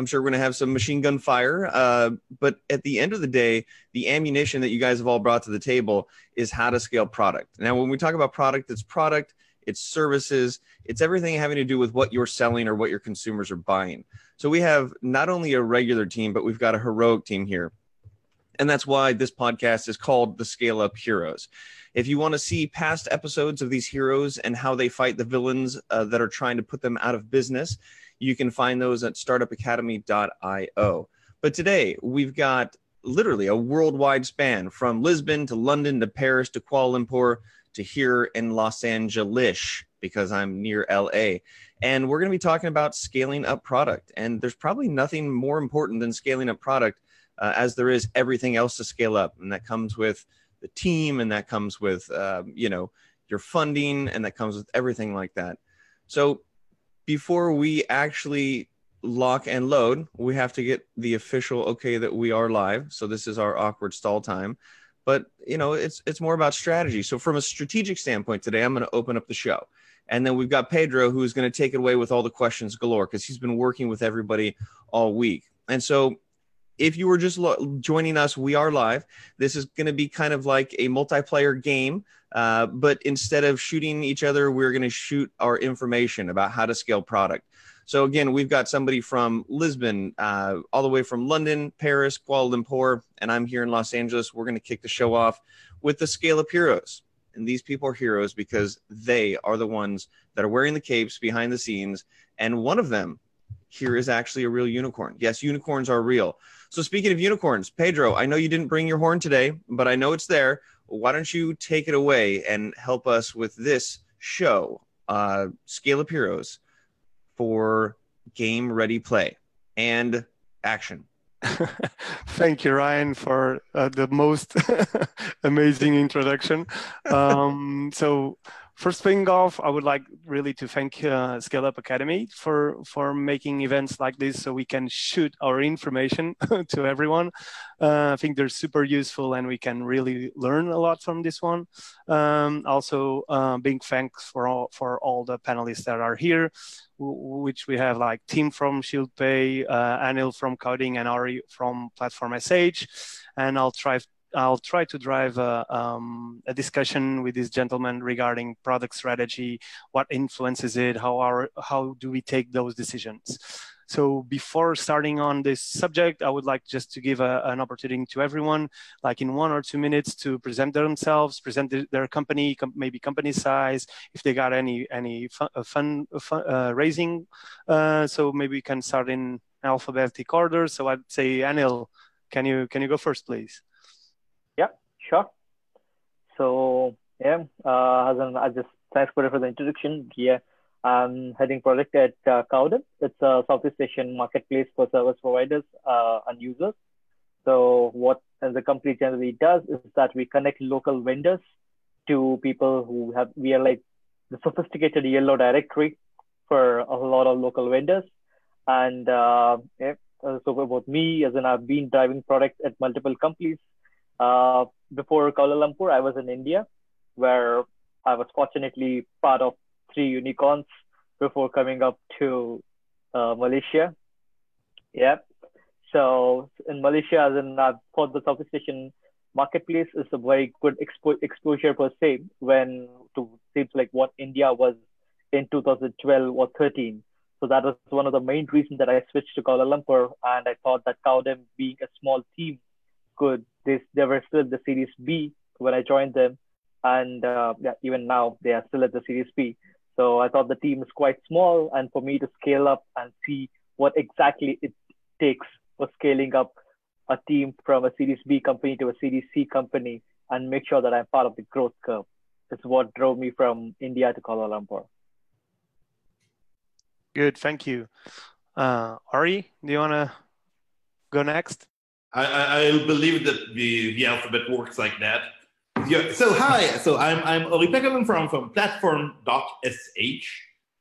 I'm sure we're going to have some machine gun fire. Uh, but at the end of the day, the ammunition that you guys have all brought to the table is how to scale product. Now, when we talk about product, it's product, it's services, it's everything having to do with what you're selling or what your consumers are buying. So we have not only a regular team, but we've got a heroic team here. And that's why this podcast is called The Scale Up Heroes. If you want to see past episodes of these heroes and how they fight the villains uh, that are trying to put them out of business, you can find those at startupacademy.io. But today we've got literally a worldwide span from Lisbon to London to Paris to Kuala Lumpur to here in Los Angeles because I'm near LA. And we're going to be talking about scaling up product. And there's probably nothing more important than scaling up product uh, as there is everything else to scale up. And that comes with the team and that comes with, uh, you know, your funding and that comes with everything like that. So before we actually lock and load, we have to get the official okay that we are live. So this is our awkward stall time. But you know, it's it's more about strategy. So from a strategic standpoint today, I'm going to open up the show. And then we've got Pedro who's going to take it away with all the questions galore because he's been working with everybody all week. And so if you were just lo- joining us, we are live. This is going to be kind of like a multiplayer game, uh, but instead of shooting each other, we're going to shoot our information about how to scale product. So again, we've got somebody from Lisbon, uh, all the way from London, Paris, Kuala Lumpur, and I'm here in Los Angeles. We're going to kick the show off with the Scale Up Heroes. And these people are heroes because they are the ones that are wearing the capes behind the scenes. And one of them here is actually a real unicorn. Yes, unicorns are real. So speaking of unicorns, Pedro, I know you didn't bring your horn today, but I know it's there. Why don't you take it away and help us with this show, uh, Scale Up Heroes, for game ready play and action. Thank you, Ryan, for uh, the most amazing introduction. Um, so, First thing off, I would like really to thank uh, Scale Up Academy for for making events like this so we can shoot our information to everyone. Uh, I think they're super useful and we can really learn a lot from this one. Um, also, uh, big thanks for all for all the panelists that are here, which we have like Tim from ShieldPay, uh, Anil from Kaodim, and Ari from Platform SH. And I'll try I'll try to drive a, um, a, discussion with this gentleman regarding product strategy, what influences it, how our how do we take those decisions. So before starting on this subject, I would like just to give a, an opportunity to everyone, like in one or two minutes, to present themselves, present their company, com maybe company size, if they got any any fun, uh, fun, fun uh, raising. Uh, so maybe we can start in alphabetic order. So I'd say Anil, can you can you go first, please? Sure. So yeah, uh, as an, I just thanks for the introduction. Yeah, I'm heading project at uh, Kaodim. It's a Southeast Asian marketplace for service providers uh, and users. So what the company generally does is that we connect local vendors to people who have we are like the sophisticated yellow directory for a lot of local vendors. And uh, yeah, so about me, as in I've been driving product at multiple companies uh, before Kuala Lumpur, I was in India, where I was fortunately part of three unicorns before coming up to uh, Malaysia. Yeah. So in Malaysia, as in uh, for the Southeast Asian marketplace, is a very good expo- exposure per se when to seems like what India was in 2012 or 13. So that was one of the main reasons that I switched to Kuala Lumpur, and I thought that Kaodim, being a small team, could they, they were still at the Series B when I joined them, and uh, yeah, even now they are still at the Series B. So I thought the team is quite small, and for me to scale up and see what exactly it takes for scaling up a team from a Series B company to a Series C company, and make sure that I'm part of the growth curve, is what drove me from India to Kuala Lumpur. Good, thank you. Uh, Ari, do you want to go next? I, I believe that the, the alphabet works like that. Yeah, so hi, so I'm I'm Ori Pekelman from from platform.sh,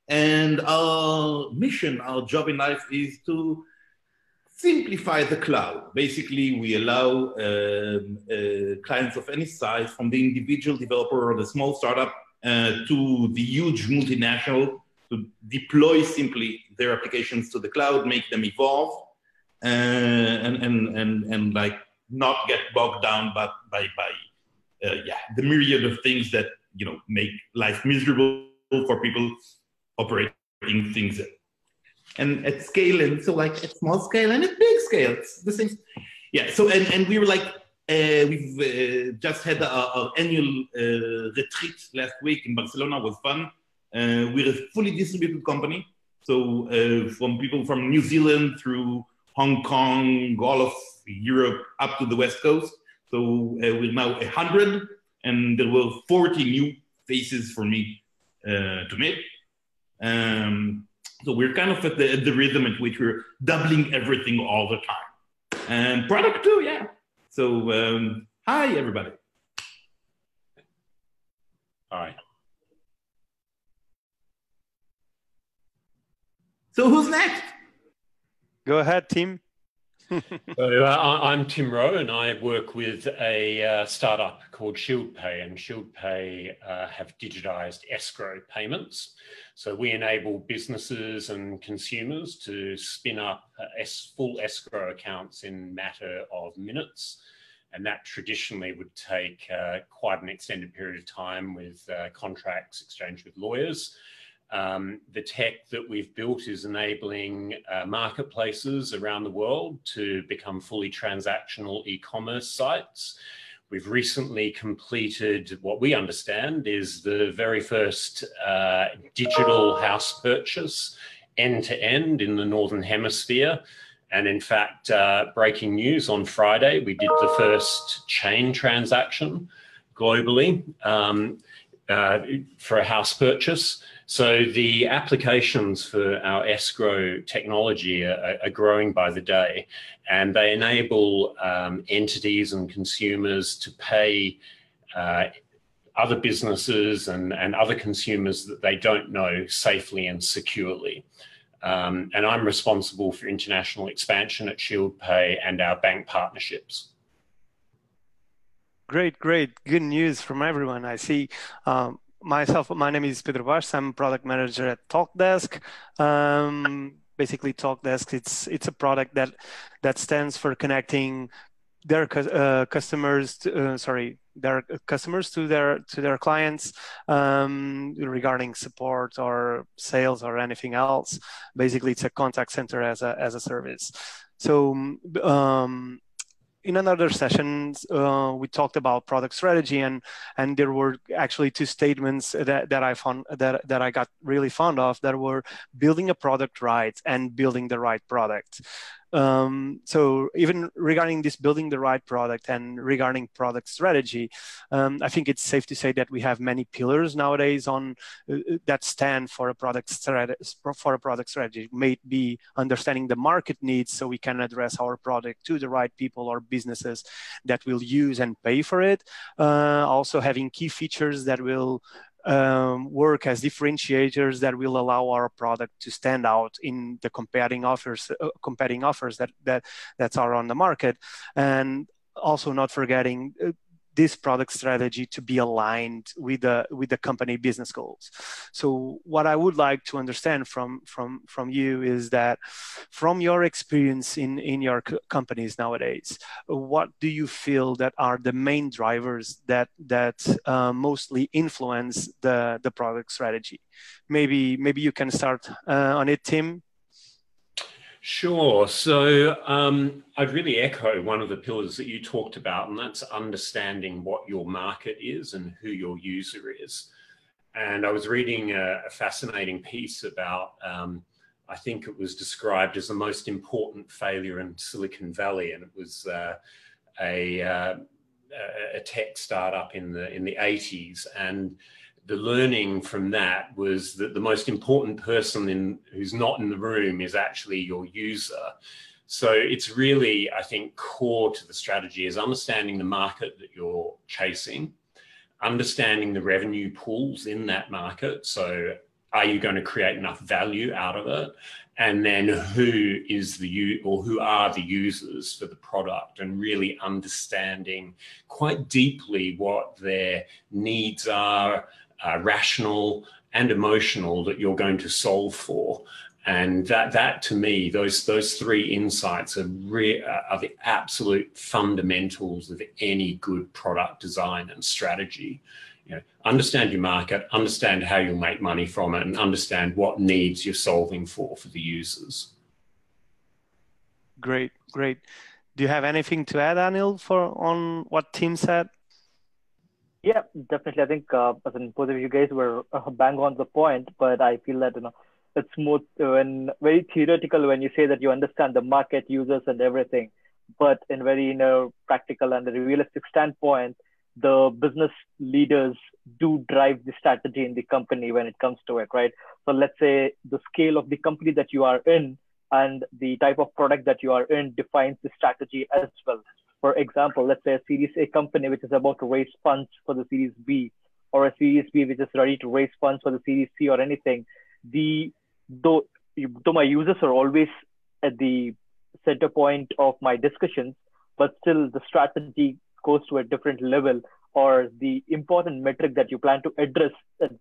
and our mission, our job in life is to simplify the cloud. Basically, we allow um, uh, clients of any size, from the individual developer or the small startup uh, to the huge multinational, to deploy simply their applications to the cloud, make them evolve and and and and like not get bogged down by by, by uh, yeah the myriad of things that you know make life miserable for people operating things and at scale and so like at small scale and at big scale it's the same yeah so and and we were like uh, we've uh, just had our, annual uh, retreat last week in Barcelona. It was fun. Uh, we're a fully distributed company. So uh, from people from New Zealand through Hong Kong, all of Europe, up to the West Coast. So uh, we're now 100, and there were 40 new faces for me to meet. Um, so we're kind of at the, at the rhythm at which we're doubling everything all the time. And product too, yeah. So, um, hi, everybody. Hi. So, who's next? Go ahead, Tim. so, uh, I'm Tim Rowe, and I work with a uh, startup called ShieldPay, and ShieldPay uh, have digitized escrow payments. So we enable businesses and consumers to spin up uh, full escrow accounts in matter of minutes. And that traditionally would take uh, quite an extended period of time with uh, contracts exchanged with lawyers. Um, the tech that we've built is enabling uh, marketplaces around the world to become fully transactional e-commerce sites. We've recently completed what we understand is the very first uh, digital house purchase end to end in the Northern Hemisphere. And in fact, uh, breaking news on Friday, we did the first chain transaction globally um, uh, for a house purchase. So the applications for our escrow technology are, are growing by the day, and they enable um, entities and consumers to pay uh, other businesses and, and other consumers that they don't know safely and securely. Um, and I'm responsible for international expansion at ShieldPay and our bank partnerships. Great, great. Good news from everyone. I see um, myself, my name is Pedro Vaz. I'm product manager at TalkDesk. Um, basically, TalkDesk it's it's a product that that stands for connecting their uh, customers. To, uh, sorry, their customers to their to their clients um, regarding support or sales or anything else. Basically, it's a contact center as a as a service. So um, in another session, uh, we talked about product strategy, and and there were actually two statements that, that I found that that I got really fond of that were building a product right and building the right product. Um, so even regarding this building the right product and regarding product strategy, um, I think it's safe to say that we have many pillars nowadays on uh, uh that stand for a product strategy. For a product strategy, may be understanding the market needs so we can address our product to the right people or businesses that will use and pay for it. Uh, also having key features that will um, work as differentiators that will allow our product to stand out in the competing offers uh, competing offers that that that are on the market. And also not forgetting uh, this product strategy to be aligned with the with the company business goals. So what I would like to understand from from from you is that from your experience in in your companies nowadays, what do you feel that are the main drivers that that uh, mostly influence the the product strategy? Maybe maybe you can start uh, on it, Tim. Sure. So um, I'd really echo one of the pillars that you talked about, and that's understanding what your market is and who your user is. And I was reading a, a fascinating piece about, um, I think it was described as the most important failure in Silicon Valley, and it was uh, a, uh, a tech startup in the in the 80s, and the learning from that was that the most important person in who's not in the room is actually your user. So it's really, I think, core to the strategy is understanding the market that you're chasing, understanding the revenue pools in that market. So are you going to create enough value out of it? And then who is the you or who are the users for the product and really understanding quite deeply what their needs are, uh, rational and emotional that you're going to solve for. And that, that to me, those those three insights are, re- are the absolute fundamentals of any good product design and strategy. You know, understand your market, understand how you'll make money from it, and understand what needs you're solving for for the users. Great, great. Do you have anything to add, Anil, for on what Tim said? Yeah, definitely. I think uh, in both of you guys were uh, bang on the point, but I feel that you know it's more when very theoretical when you say that you understand the market, users, and everything, but in very you know practical and realistic standpoint, the business leaders do drive the strategy in the company when it comes to it, right? So let's say the scale of the company that you are in and the type of product that you are in defines the strategy as well. For example, let's say a Series A company which is about to raise funds for the Series B, or a Series B which is ready to raise funds for the Series C or anything. The though though my users are always at the center point of my discussions, but still the strategy goes to a different level, or the important metric that you plan to address at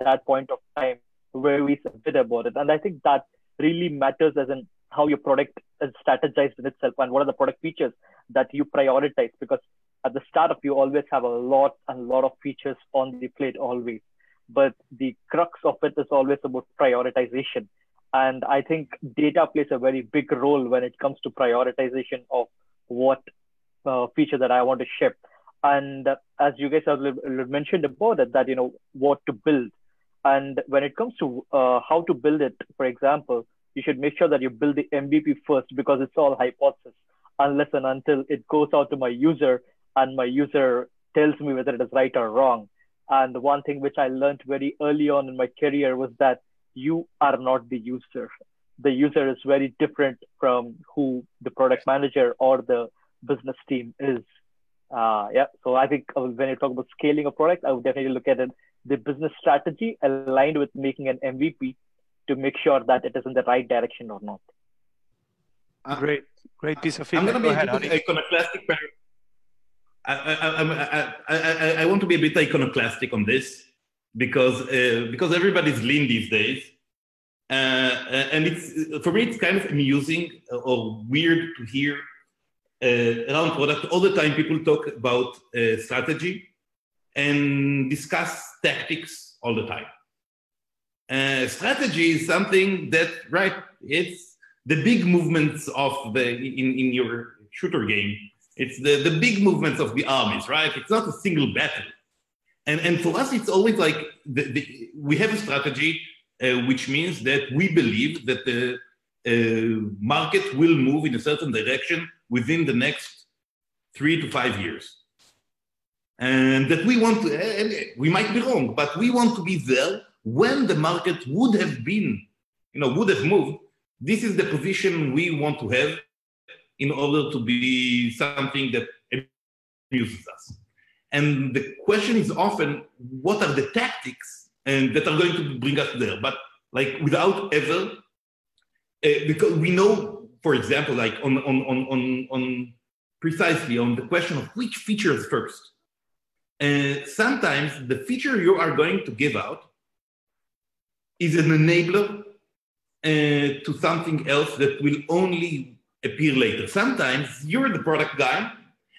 that point of time varies a bit about it. And I think that really matters as in how your product is strategized in itself and what are the product features that you prioritize because at the startup you always have a lot and a lot of features on the plate always. But the crux of it is always about prioritization. And i think data plays a very big role when it comes to prioritization of what uh, feature that i want to ship. And as you guys have mentioned about it that you know what to build. And when it comes to uh, how to build it for example you should make sure that you build the MVP first because it's all hypothesis unless and until it goes out to my user and my user tells me whether it is right or wrong. And the one thing which I learned very early on in my career was that you are not the user. The user is very different from who the product manager or the business team is. Uh, yeah, so I think when you talk about scaling a product, I would definitely look at it the business strategy aligned with making an MVP to make sure that it is in the right direction or not. Uh, great, great piece of feedback. I'm going to be a bit iconoclastic. I, I, I, I, want to be a bit iconoclastic on this because uh, because everybody's lean these days, uh, and it's for me it's kind of amusing or weird to hear uh, around product all the time. People talk about uh, strategy and discuss tactics all the time. Strategy is something that, right, it's the big movements of the, in, in your shooter game. It's the, the big movements of the armies, right? It's not a single battle. And, and for us, it's always like the, the, we have a strategy, uh, which means that we believe that the uh, market will move in a certain direction within the next three to five years. And that we want to, we might be wrong, but we want to be there when the market would have been, you know, would have moved, this is the position we want to have in order to be something that amuses us. And the question is often, what are the tactics and that are going to bring us there? But like without ever, uh, because we know, for example, like on, on, on, on, on precisely on the question of which features first. And uh, sometimes the feature you are going to give out is an enabler uh, to something else that will only appear later. Sometimes you're the product guy,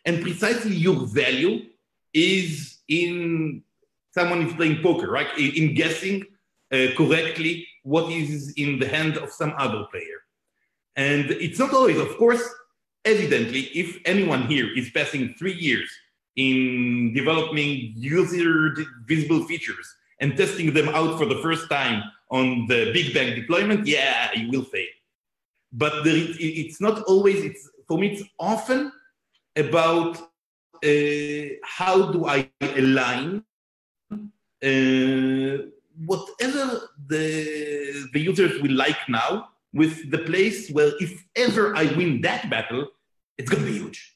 and precisely your value is in someone is playing poker, right? In guessing uh, correctly what is in the hand of some other player. And it's not always, of course, evidently, if anyone here is passing three years in developing user visible features and testing them out for the first time on the big bang deployment, yeah, you will fail. But there, it's not always, it's, for me, it's often about uh, how do I align uh, whatever the, the users will like now with the place where if ever I win that battle, it's going to be huge.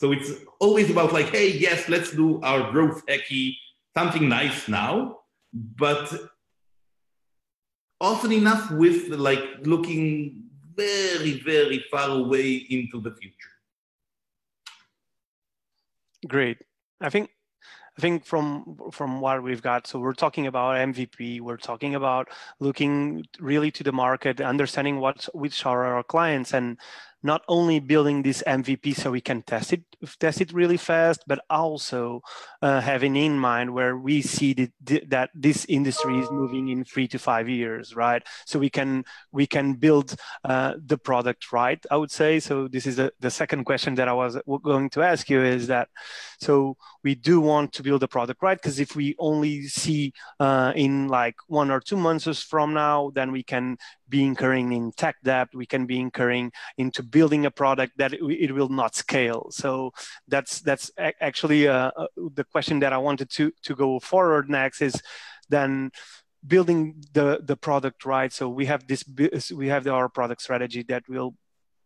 So it's always about like, hey, yes, let's do our growth hacky, something nice now but often enough with like looking very, very far away into the future. Great. I think I think from from what we've got, so we're talking about MVP. We're talking about looking really to the market, understanding what which are our clients, and not only building this MVP so we can test it test it really fast, but also uh, having in mind where we see the, the, that this industry is moving in three to five years, right? So we can we can build uh, the product right. I would say so. This is the, the second question that I was going to ask you is that so we do want to build a product right because if we only see uh, in like one or two months from now, then we can be incurring in tech debt. We can be incurring into building a product that it, will not scale. So that's that's actually uh, uh, the question that I wanted to to go forward next is then building the the product right. So we have this we have our product strategy that will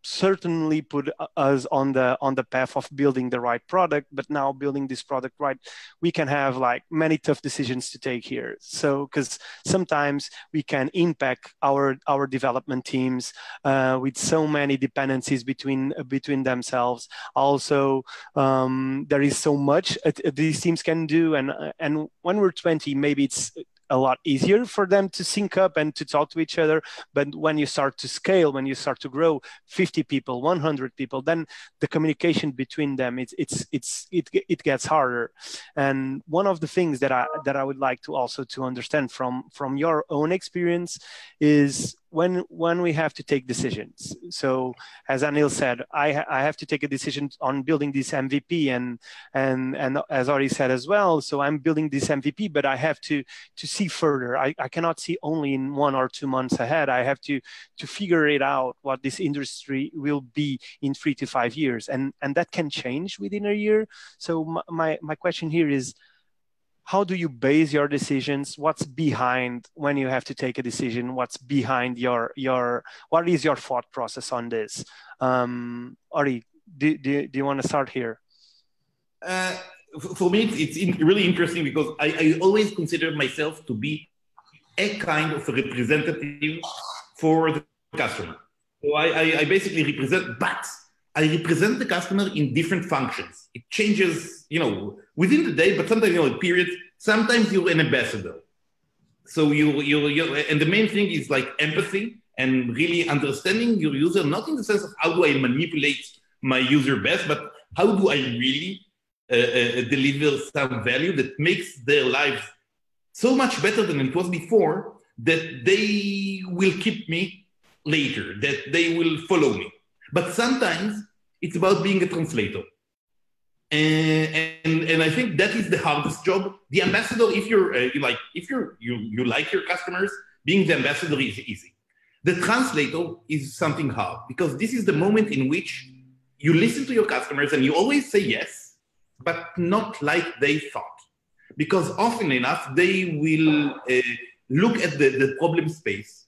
certainly put us on the on the path of building the right product but now building this product right we can have like many tough decisions to take here. So because sometimes we can impact our our development teams uh, with so many dependencies between between themselves. Also um, there is so much uh, these teams can do and and when we're 20 maybe it's a lot easier for them to sync up and to talk to each other. But when you start to scale, when you start to grow 50 people, 100 people, then the communication between them, it's, it's, it's, it, it gets harder. And one of the things that I, that I would like to also to understand from, from your own experience is when when we have to take decisions. So as anil said i i have to take a decision on building this mvp and and and as already said as well so i'm building this mvp but i have to to see further. I, I cannot see only in one or two months ahead. I have to to figure it out what this industry will be in three to five years and and that can change within a year. So my my, my question here is how do you base your decisions? What's behind when you have to take a decision? What's behind your your what is your thought process on this? Um ari do, do, do you want to start here? Uh, for me it's, really interesting because I, I always consider myself to be a kind of a representative for the customer. So I, I, I basically represent but I represent the customer in different functions. It changes, you know, within the day, but sometimes, you know, periods. Sometimes you're an ambassador. So you, you, you, and the main thing is like empathy and really understanding your user, not in the sense of how do I manipulate my user best, but how do I really uh, uh, deliver some value that makes their lives so much better than it was before that they will keep me later, that they will follow me. But sometimes it's about being a translator. And, and, and I think that is the hardest job. The ambassador, if you're uh, you like, if you're you you like your customers, being the ambassador is easy. The translator is something hard because this is the moment in which you listen to your customers and you always say yes, but not like they thought. Because often enough, they will uh, look at the, the problem space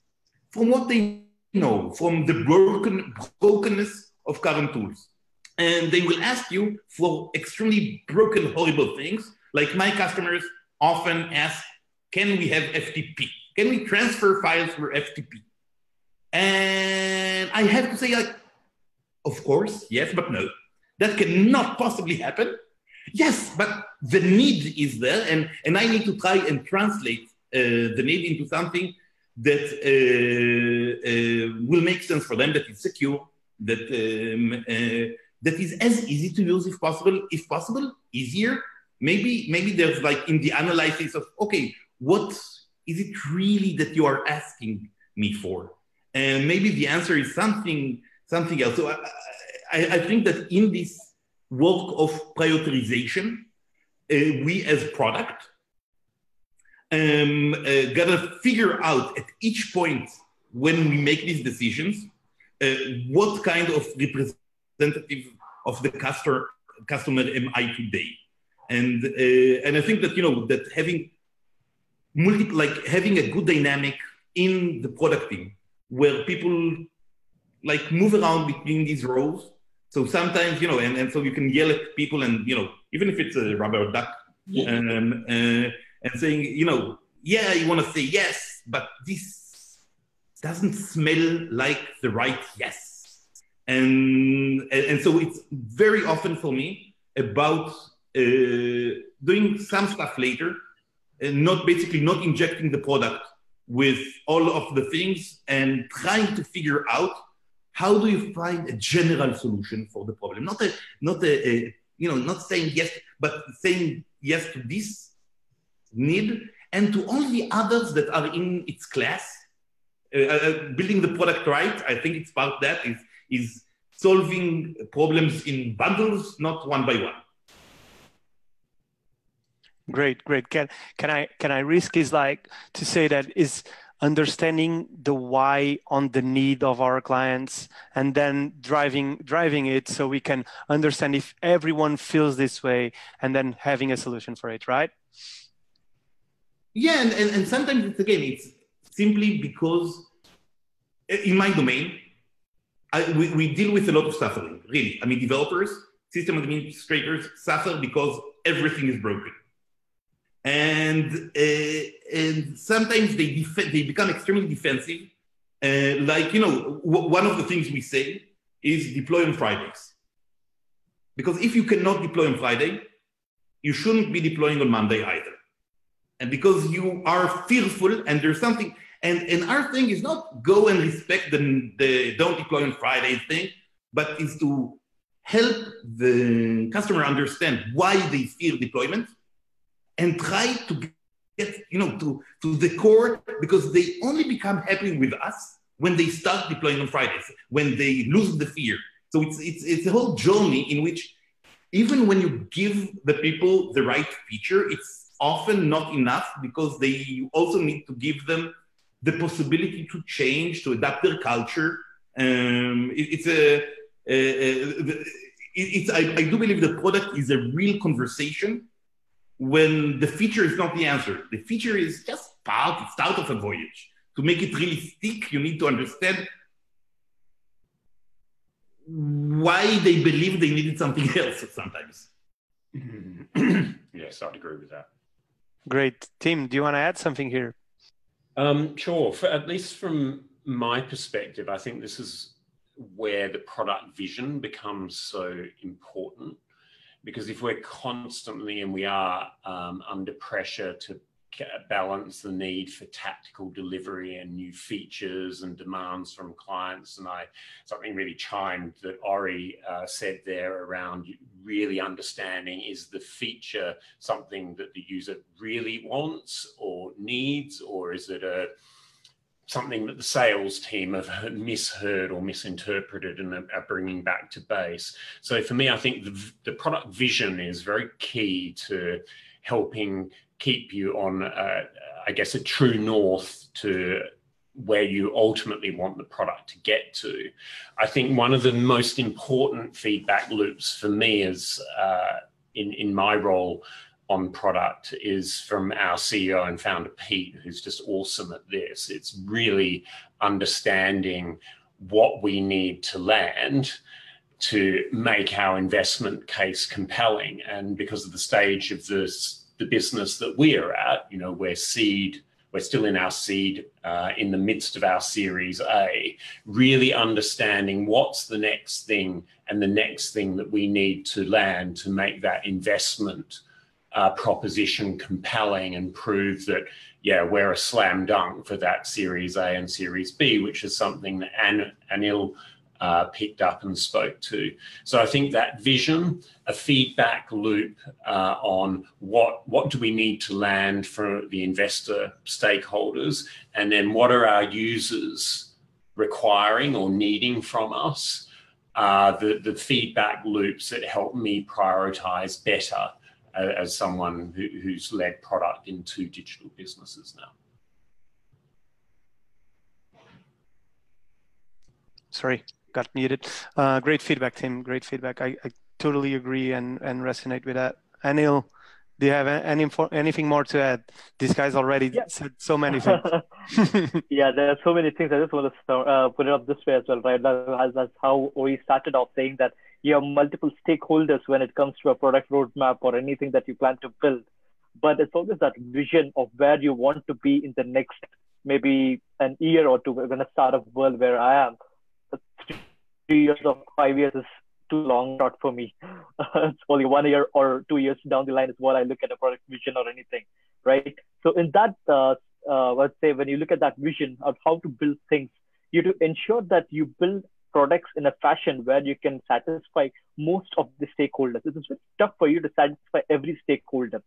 from what they know, from the broken brokenness of current tools and they will ask you for extremely broken, horrible things. Like my customers often ask, can we have FTP? Can we transfer files for FTP? And I have to say, like, of course, yes, but no. That cannot possibly happen. Yes, but the need is there, and, and I need to try and translate uh, the need into something that uh, will make sense for them, that is secure, that um, uh, that is as easy to use if possible, if possible, easier. Maybe, maybe there's like in the analysis of, okay, what is it really that you are asking me for? And maybe the answer is something, something else. So I, I, I think that in this work of prioritization, uh, we as product um, uh, gotta figure out at each point when we make these decisions uh, what kind of representative of the customer customer am I today? And uh, and I think that you know that having multi like having a good dynamic in the product team where people like move around between these roles. So sometimes you know, and, and so you can yell at people, and you know, even if it's a rubber duck, yeah. um, uh, and saying, you know, yeah, you want to say yes, but this doesn't smell like the right yes. And and so it's very often for me about uh, doing some stuff later, and not basically not injecting the product with all of the things and trying to figure out how do you find a general solution for the problem. Not a not a, a you know not saying yes but saying yes to this need and to all the others that are in its class uh, uh, building the product right i think it's about that is is solving problems in bundles not one by one Great, great. Can can I can I risk is like to say that is understanding the why on the need of our clients and then driving driving it so we can understand if everyone feels this way and then having a solution for it, right? Yeah, and, and, and sometimes it's again it's simply because in my domain, I, we, we deal with a lot of suffering, really. I mean, developers, system administrators suffer because everything is broken and uh, and sometimes they def- they become extremely defensive. Uh, like you know, w- one of the things we say is deploy on Fridays, because if you cannot deploy on Friday, you shouldn't be deploying on Monday either, and because you are fearful and there's something. And, and our thing is not go and respect the, the don't deploy on Friday thing, but is to help the customer understand why they fear deployment and try to get you know to, to the core because they only become happy with us when they start deploying on Fridays, when they lose the fear. So it's it's it's a whole journey in which even when you give the people the right feature, it's often not enough because they also need to give them the possibility to change, to adapt their culture. Um, it, it's a, a, a it, it's I, I do believe the product is a real conversation when the feature is not the answer. The feature is just part, start of a voyage. To make it really stick, you need to understand why they believe they needed something else sometimes. yes, I'd agree with that. Great. Tim, do you want to add something here? Um, sure. For, at least from my perspective, I think this is where the product vision becomes so important because if we're constantly and we are um, under pressure to balance the need for tactical delivery and new features and demands from clients. And I something really chimed that Ori uh, said there around really understanding is the feature something that the user really wants or needs, or is it a something that the sales team have misheard or misinterpreted and are bringing back to base. So for me, I think the, the product vision is very key to helping keep you on, uh, I guess, a true north to where you ultimately want the product to get to. I think one of the most important feedback loops for me is uh, in, in my role on product is from our CEO and founder, Pete, who's just awesome at this. It's really understanding what we need to land to make our investment case compelling. And because of the stage of this, the business that we are at, you know, we're seed, we're still in our seed, uh, in the midst of our Series A, really understanding what's the next thing and the next thing that we need to land to make that investment uh, proposition compelling and prove that, yeah, we're a slam dunk for that Series A and Series B, which is something that An- Anil uh, picked up and spoke to. So I think that vision, a feedback loop uh, on what what do we need to land for the investor stakeholders, and then what are our users requiring or needing from us. Uh, the, the feedback loops that help me prioritize better as someone who, who's led product into digital businesses now. Sorry, got muted. Uh, great feedback, Tim. Great feedback. I, I, totally agree and, and resonate with that. Anil, do you have any anything more to add? These guys already yeah. said so many things. yeah, there are so many things. I just want to start, uh, put it up this way as well, right? That's, that's how we started off saying that you have multiple stakeholders when it comes to a product roadmap or anything that you plan to build. But it's always that vision of where you want to be in the next maybe an year or two. We're going to start a world where I am. Three years or five years is too long shot for me. it's only one year or two years down the line is what I look at a product vision or anything, right? So in that, uh, uh, let's say when you look at that vision of how to build things, you to ensure that you build products in a fashion where you can satisfy most of the stakeholders. It is very tough for you to satisfy every stakeholder.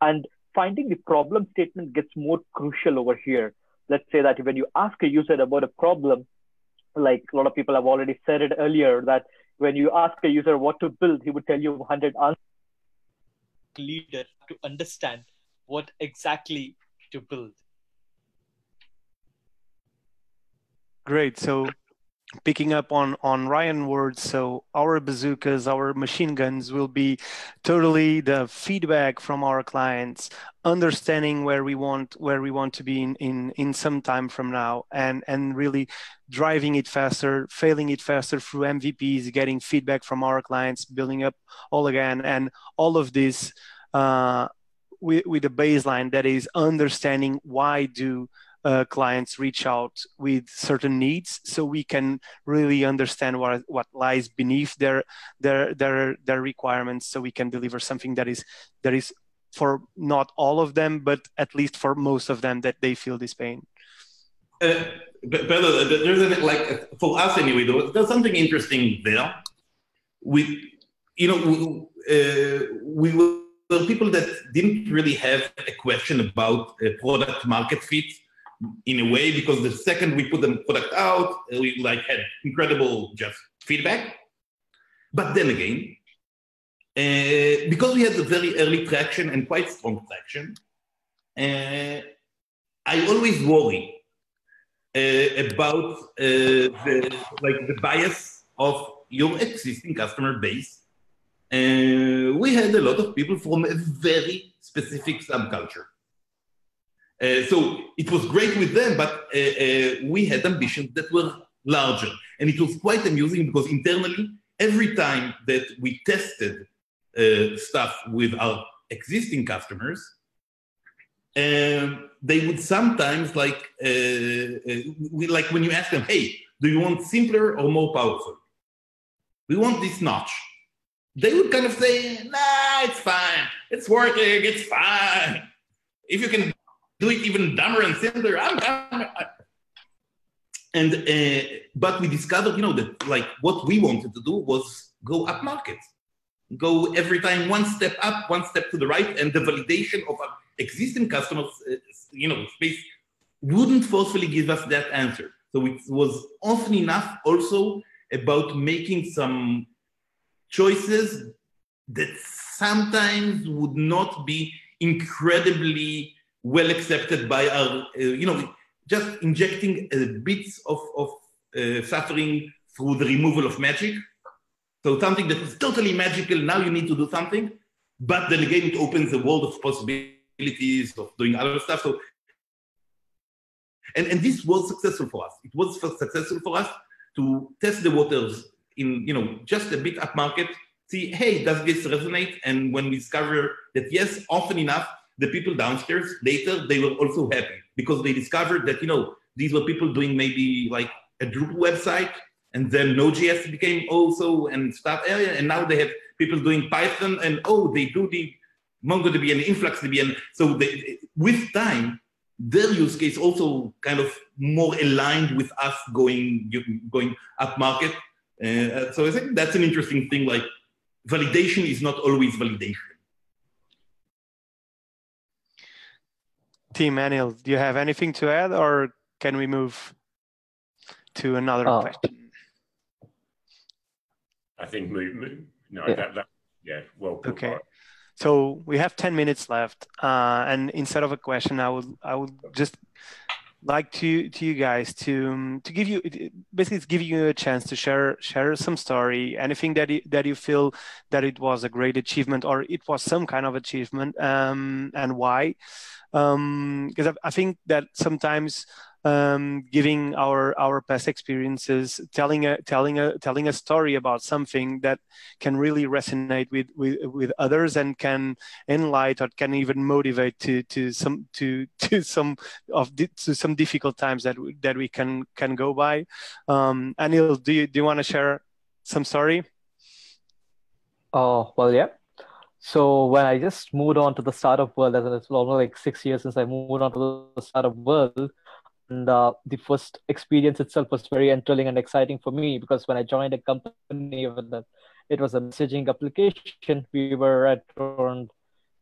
And finding the problem statement gets more crucial over here. Let's say that when you ask a user about a problem, like a lot of people have already said it earlier, that when you ask a user what to build, he would tell you 100 answers. Leader to understand what exactly to build. Great. So picking up on on Ryan words, so our bazookas, our machine guns will be totally the feedback from our clients, understanding where we want where we want to be in in, in some time from now, and and really driving it faster, failing it faster through MVPs, getting feedback from our clients, building up all again, and all of this uh, with with a baseline that is understanding why do uh, clients reach out with certain needs so we can really understand what what lies beneath their their their their requirements so we can deliver something that is that is for not all of them but at least for most of them that they feel this pain. Uh, but, but uh, there's a, like for us anyway there's something interesting there. We you know uh, we were people that didn't really have a question about product market fit in a way because the second we put the product out, we like had incredible just feedback. But then again, uh, because we had a very early traction and quite strong traction, uh, I always worry uh, about uh, the like the bias of your existing customer base. Uh, we had a lot of people from a very specific subculture. Uh, so it was great with them, but uh, uh, we had ambitions that were larger. And it was quite amusing because internally, every time that we tested stuff with our existing customers, um, they would sometimes like we, like when you ask them, "Hey, do you want simpler or more powerful?" We want this notch. They would kind of say, "Nah, it's fine. It's working. It's fine. If you can do it even dumber and simpler. I'm, I'm, I, and uh, but we discovered, you know, that like what we wanted to do was go up market, go every time one step up, one step to the right, and the validation of existing customers, uh, you know, space wouldn't forcefully give us that answer. So it was often enough also about making some choices that sometimes would not be incredibly well accepted by our, uh, you know, just injecting uh, bits of, of uh, suffering through the removal of magic. So something that was totally magical, now you need to do something, but then again, it opens a world of possibilities of doing other stuff. So, and, and this was successful for us. It was successful for us to test the waters in, you know, just a bit up market, see, hey, does this resonate? And when we discover that yes, often enough, the people downstairs later they were also happy because they discovered that you know these were people doing maybe like a Drupal website and then Node.js became also and stuff area, and now they have people doing Python and oh they do the MongoDB and InfluxDB and so they, with time their use case also kind of more aligned with us going going up market. Uh, so I think that's an interesting thing. Like validation is not always validation. Team Anil, do you have anything to add or can we move to another uh, question? I think move, move no, yeah. That, that, yeah, well. Okay. So we have 10 minutes left. Uh, and instead of a question, I would, I would just like to, to you guys to, um, to give you, basically it's giving you a chance to share, share some story, anything that you, that you feel that it was a great achievement or it was some kind of achievement um, and why because um, I, I, think that sometimes um, giving our our past experiences, telling a telling a telling a story about something that can really resonate with with, with others and can enlighten or can even motivate to to some to to some of the, to some difficult times that we, that we can can go by. Um, Anil, do you do you want to share some story? Oh, well, yeah. So when I just moved on to the startup world, as it's almost like six years since I moved on to the startup world, and uh, the first experience itself was very enthralling and exciting for me because when I joined a company, it was a messaging application. We were at around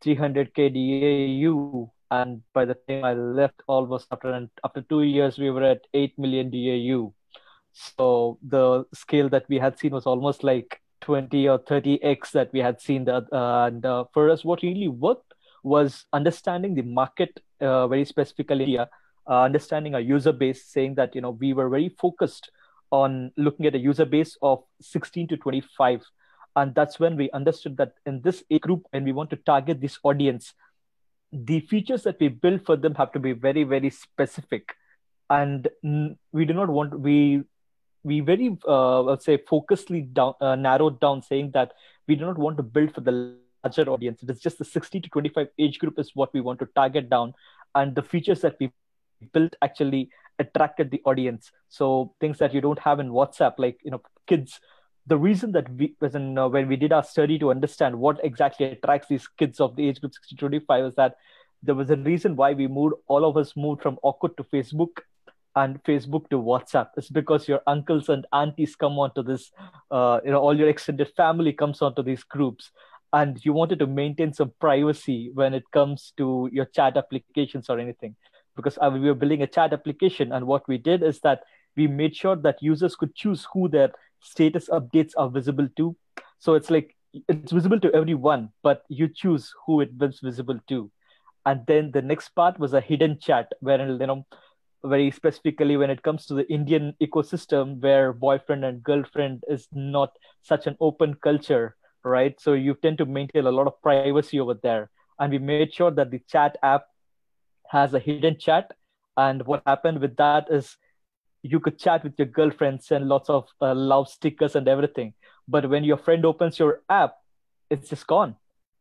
300k DAU, and by the time I left, almost after after two years, we were at 8 million DAU. So the scale that we had seen was almost like 20 or 30x that we had seen. That uh, and uh, for us, what really worked was understanding the market uh, very specifically, uh, understanding our user base, saying that you know we were very focused on looking at a user base of 16 to 25 and that's when we understood that in this age group and we want to target this audience the features that we build for them have to be very very specific and we do not want we we very uh, let's say focusedly down uh, narrowed down saying that we do not want to build for the larger audience. It is just the 60 to 25 age group is what we want to target down and the features that we built actually attracted the audience. So things that you don't have in whatsapp like you know kids the reason that we was in uh, when we did our study to understand what exactly attracts these kids of the age group 60 to 25 is that there was a reason why we moved all of us moved from Orkut to Facebook and Facebook to WhatsApp. It's because your uncles and aunties come onto this, uh, you know, all your extended family comes onto these groups, and you wanted to maintain some privacy when it comes to your chat applications or anything. Because uh, we were building a chat application, and what we did is that we made sure that users could choose who their status updates are visible to. So it's like it's visible to everyone, but you choose who it was visible to. And then the next part was a hidden chat, where you know, very specifically when it comes to the Indian ecosystem, where boyfriend and girlfriend is not such an open culture, right? So you tend to maintain a lot of privacy over there. And we made sure that the chat app has a hidden chat. And what happened with that is you could chat with your girlfriend, send lots of uh, love stickers and everything. But when your friend opens your app, it's just gone.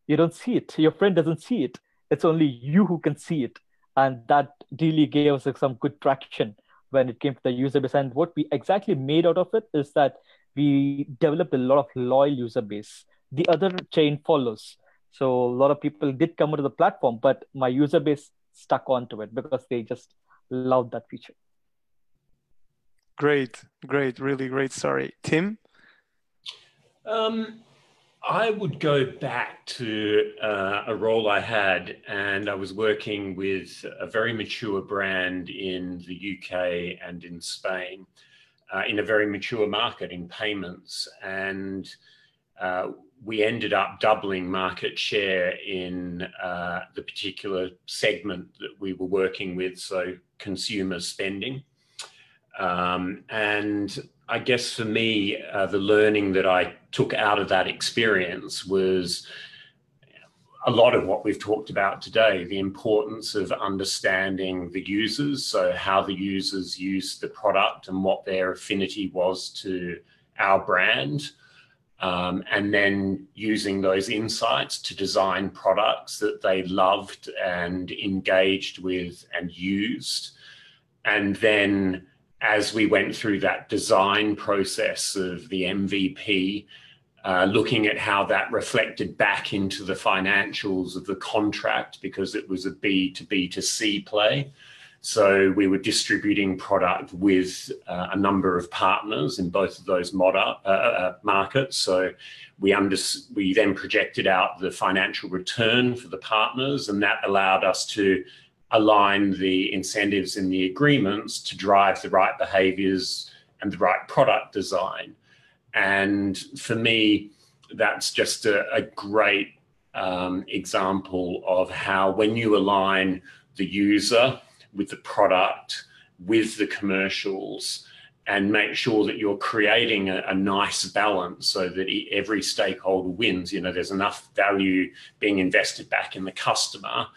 You don't see it. Your friend doesn't see it. It's only you who can see it. And that really gave us like, some good traction when it came to the user base. And what we exactly made out of it is that we developed a lot of loyal user base. The other chain follows. So a lot of people did come onto the platform, but my user base stuck onto it because they just loved that feature. Great, great, really great sorry Tim? Um, I would go back to uh, a role I had, and I was working with a very mature brand in the UK and in Spain, uh, in a very mature market in payments. And uh, we ended up doubling market share in uh, the particular segment that we were working with, so consumer spending. Um, and I guess for me, uh, the learning that I took out of that experience was a lot of what we've talked about today the importance of understanding the users, so how the users use the product and what their affinity was to our brand. Um, and then using those insights to design products that they loved and engaged with and used. And then as we went through that design process of the MVP, uh, looking at how that reflected back into the financials of the contract because it was a B to B to C play. So we were distributing product with uh, a number of partners in both of those mod- uh, uh, markets. So we under- we then projected out the financial return for the partners, and that allowed us to align the incentives in the agreements to drive the right behaviors and the right product design. And for me, that's just a, a great um, example of how when you align the user with the product, with the commercials, and make sure that you're creating a, a, nice balance so that every stakeholder wins. You know, there's enough value being invested back in the customer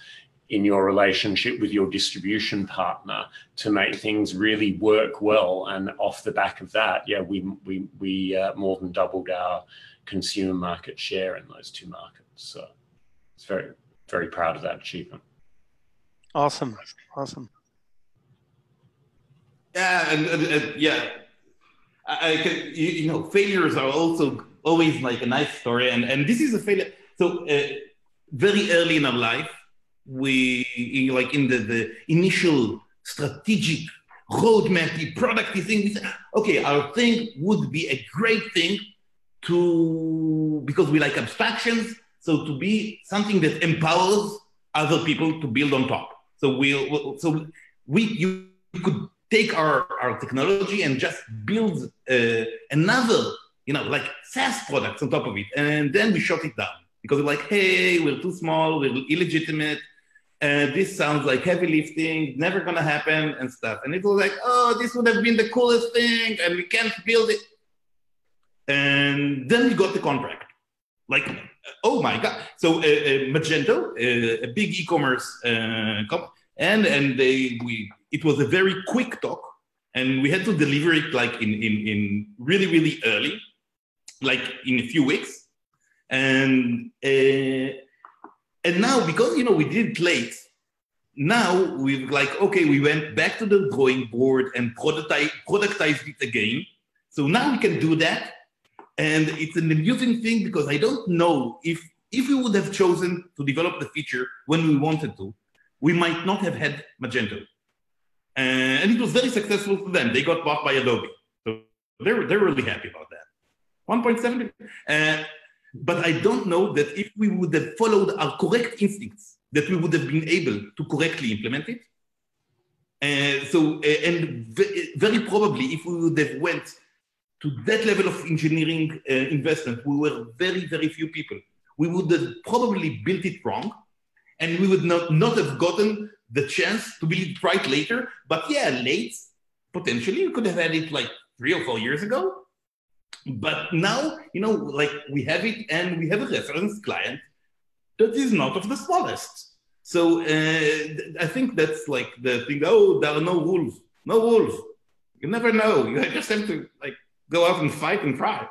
in your relationship with your distribution partner to make things really work well. And off the back of that, yeah, we we we uh, more than doubled our consumer market share in those two markets. So it's very very proud of that achievement. Awesome, awesome. Yeah, and, and, and yeah, I, I can, you, you know failures are also always like a nice story. And, and this is a failure. So uh, very early in our life, we like in the, the initial strategic roadmap, the product thing, okay, our thing would be a great thing to because we like abstractions. So to be something that empowers other people to build on top. So we'll so we you could take our, our technology and just build uh, another, you know, like SaaS products on top of it. And then we shut it down because we're like, hey, we're too small, we're illegitimate. And this sounds like heavy lifting, never gonna happen and stuff. And it was like, oh, this would have been the coolest thing, and we can't build it. And then we got the contract. Like, oh my God. So uh, uh, Magento, uh, a big e-commerce uh, company, and, and they, we, it was a very quick talk and we had to deliver it like in, in, in really, really early, like in a few weeks. And, uh, and now because, you know, we did it late, now we're like, okay, we went back to the drawing board and prototype, productized it again. So now we can do that and it's an amusing thing because I don't know if if we would have chosen to develop the feature when we wanted to, we might not have had Magento. Uh, and it was very successful for them. They got bought by Adobe. So they're, they're really happy about that. 1.7. Uh, but I don't know that if we would have followed our correct instincts, that we would have been able to correctly implement it. Uh, so, uh, and very probably if we would have went to that level of engineering uh, investment, we were very, very few people. We would have probably built it wrong, and we would not, not have gotten the chance to build it right later. But yeah, late, potentially, we could have had it like three or four years ago. But now, you know, like we have it and we have a reference client that is not of the smallest. So uh, I think that's like the thing. Oh, there are no rules. No rules. You never know. You just have to like go out and fight and try.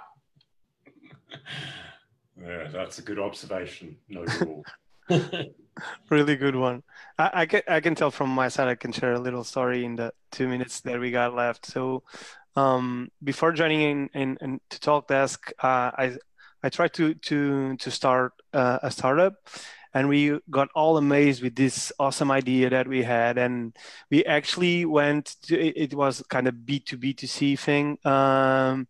yeah, that's a good observation. No rule. really good one. I, I, can I can tell from my side. I can share a little story in the two minutes that we got left. So, um, before joining in, in, to Talkdesk, uh, I I tried to to to start uh, a startup, and we got all amazed with this awesome idea that we had and we actually went to it, was kind of b2b to c thing. Um,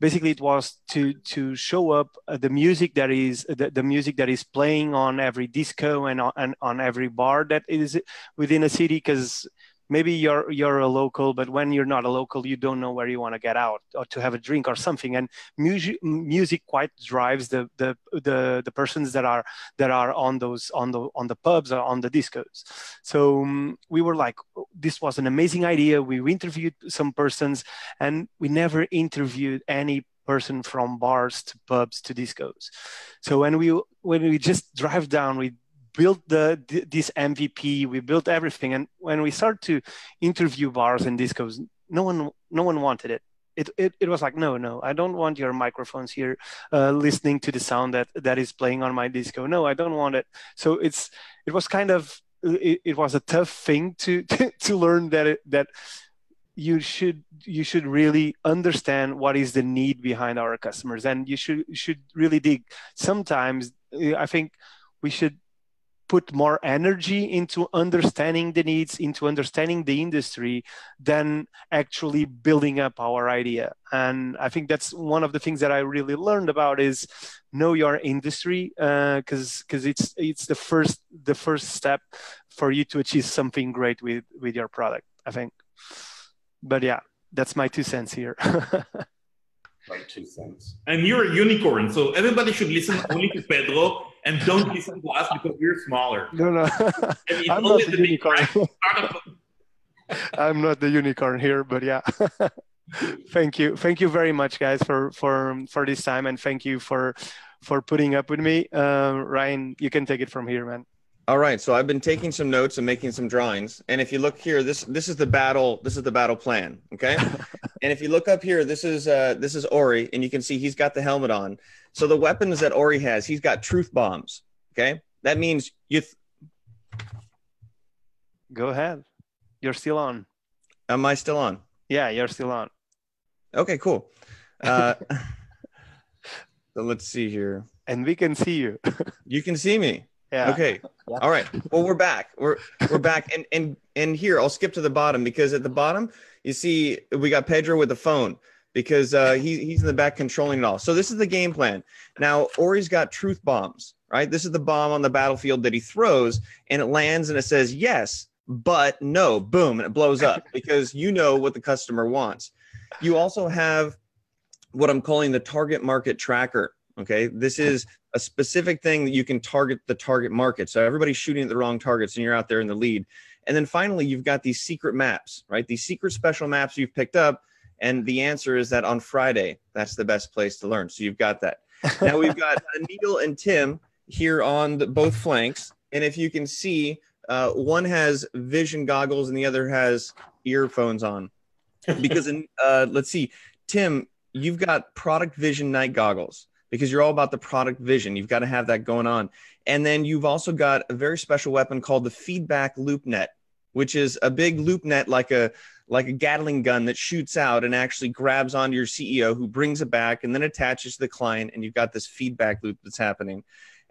basically it was to to show up uh, the music that is the, the music that is playing on every disco and on, and on every bar that is within a city because maybe you're you're a local but when you're not a local you don't know where you want to get out or to have a drink or something. And music music quite drives the the the, the persons that are that are on those on the on the pubs or on the discos. So um, we were like oh, this was an amazing idea. We interviewed some persons and we never interviewed any person from bars to pubs to discos. So when we when we just drive down we built the this MVP, we built everything, and when we started to interview bars and discos, no one no one wanted it. It, it, it was like no no I don't want your microphones here uh, listening to the sound that that is playing on my disco. No I don't want it. So it's it was kind of it, it was a tough thing to to, to learn that it, that you should you should really understand what is the need behind our customers and you should should really dig. Sometimes i think we should put more energy into understanding the needs, into understanding the industry, than actually building up our idea. And I think that's one of the things that I really learned about is know your industry, because uh, because it's it's the first the first step for you to achieve something great with with your product. I think. But yeah, that's my two cents here. like two cents. And you're a unicorn, so everybody should listen only to Pedro and don't listen to us because we're smaller. No, no. I mean, I'm not the, the unicorn. I'm not the unicorn here, but yeah. thank you, thank you very much, guys, for for for this time, and thank you for for putting up with me. Uh, Ryan, you can take it from here, man. All right, so I've been taking some notes and making some drawings. And if you look here, this this is the battle. This is the battle plan. Okay, and if you look up here, this is uh, this is Ori, and you can see he's got the helmet on. So the weapons that Ori has, he's got truth bombs. Okay, that means you. Th- Go ahead. You're still on. Am I still on? Yeah, you're still on. Okay, cool. Uh, So let's see here. And we can see you. You can see me. Yeah. Okay. Yeah. All right. Well, we're back. We're we're back. And and and here I'll skip to the bottom because at the bottom you see we got Pedro with the phone because uh, he, he's in the back controlling it all. So this is the game plan. Now Ori's got truth bombs, right? This is the bomb on the battlefield that he throws, and it lands and it says yes, but no, boom, and it blows up because you know what the customer wants. You also have what I'm calling the target market tracker. Okay, this is a specific thing that you can target the target market. So everybody's shooting at the wrong targets, and you're out there in the lead. And then finally, you've got these secret maps, right? These secret special maps you've picked up. And the answer is that on Friday, that's the best place to learn. So you've got that. Now we've got Neil and Tim here on the, both flanks. And if you can see, uh, one has vision goggles and the other has earphones on. Because, in, uh, let's see, Tim, you've got product vision night goggles because you're all about the product vision. You've got to have that going on. And then you've also got a very special weapon called the feedback loop net, which is a big loop net like a like a Gatling gun that shoots out and actually grabs onto your CEO who brings it back and then attaches to the client and you've got this feedback loop that's happening.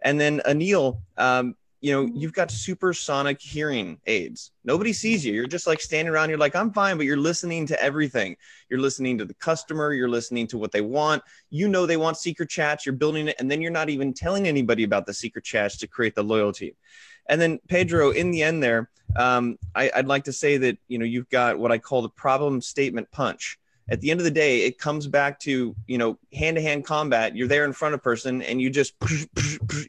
And then Anil, um, you know, you've got supersonic hearing aids. Nobody sees you. You're just like standing around. You're like, I'm fine, but you're listening to everything. You're listening to the customer. You're listening to what they want. You know they want secret chats. You're building it, and then you're not even telling anybody about the secret chats to create the loyalty. And then Pedro, in the end, there, um, I, I'd like to say that you know you've got what I call the problem statement punch at the end of the day it comes back to you know hand-to-hand combat. You're there in front of person and you just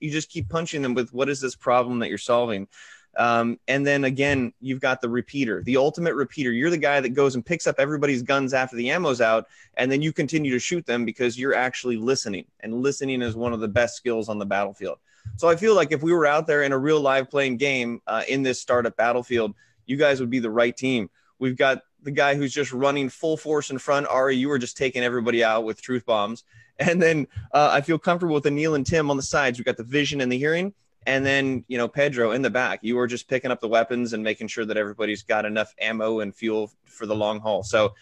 you just keep punching them with what is this problem that you're solving? Um, and then again you've got the repeater the ultimate repeater. You're the guy that goes and picks up everybody's guns after the ammo's out and then you continue to shoot them because you're actually listening and listening is one of the best skills on the battlefield. So i feel like if we were out there in a real live playing game uh, in this startup battlefield you guys would be the right team. We've got the guy who's just running full force in front. Ori, you were just taking everybody out with truth bombs. And then uh, I feel comfortable with Anil and Tim on the sides. We've got the vision and the hearing. And then, you know, Pedro in the back, you were just picking up the weapons and making sure that everybody's got enough ammo and fuel for the long haul. So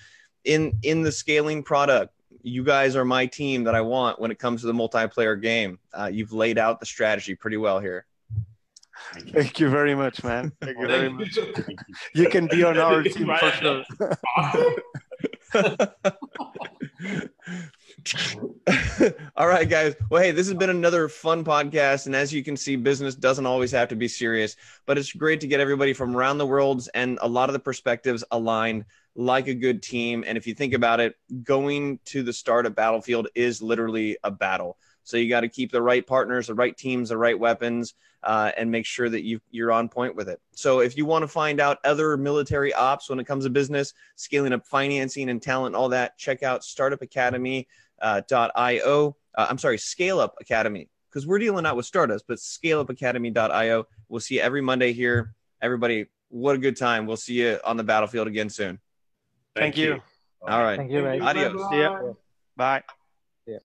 in in the scaling product, you guys are my team that I want when it comes to the multiplayer game. Uh, you've laid out the strategy pretty well here. Thank you very much, man. Thank you very Thank much. you. You can be on our team for sure. All right, guys. Well, hey, this has been another fun podcast. And as you can see, business doesn't always have to be serious, but it's great to get everybody from around the world and a lot of the perspectives aligned like a good team. And if you think about it, going to the start of Battlefield is literally a battle. So you got to keep the right partners, the right teams, the right weapons, uh, and make sure that you, you're on point with it. So if you want to find out other military ops when it comes to business, scaling up financing and talent, all that, check out startupacademy.io. Uh, I'm sorry, Scale Up Academy, because we're dealing not with startups, but scaleupacademy.io. We'll see you every Monday here. Everybody, what a good time. We'll see you on the battlefield again soon. Thank you. All right. Thank you, guys. Adios. Yeah. Bye.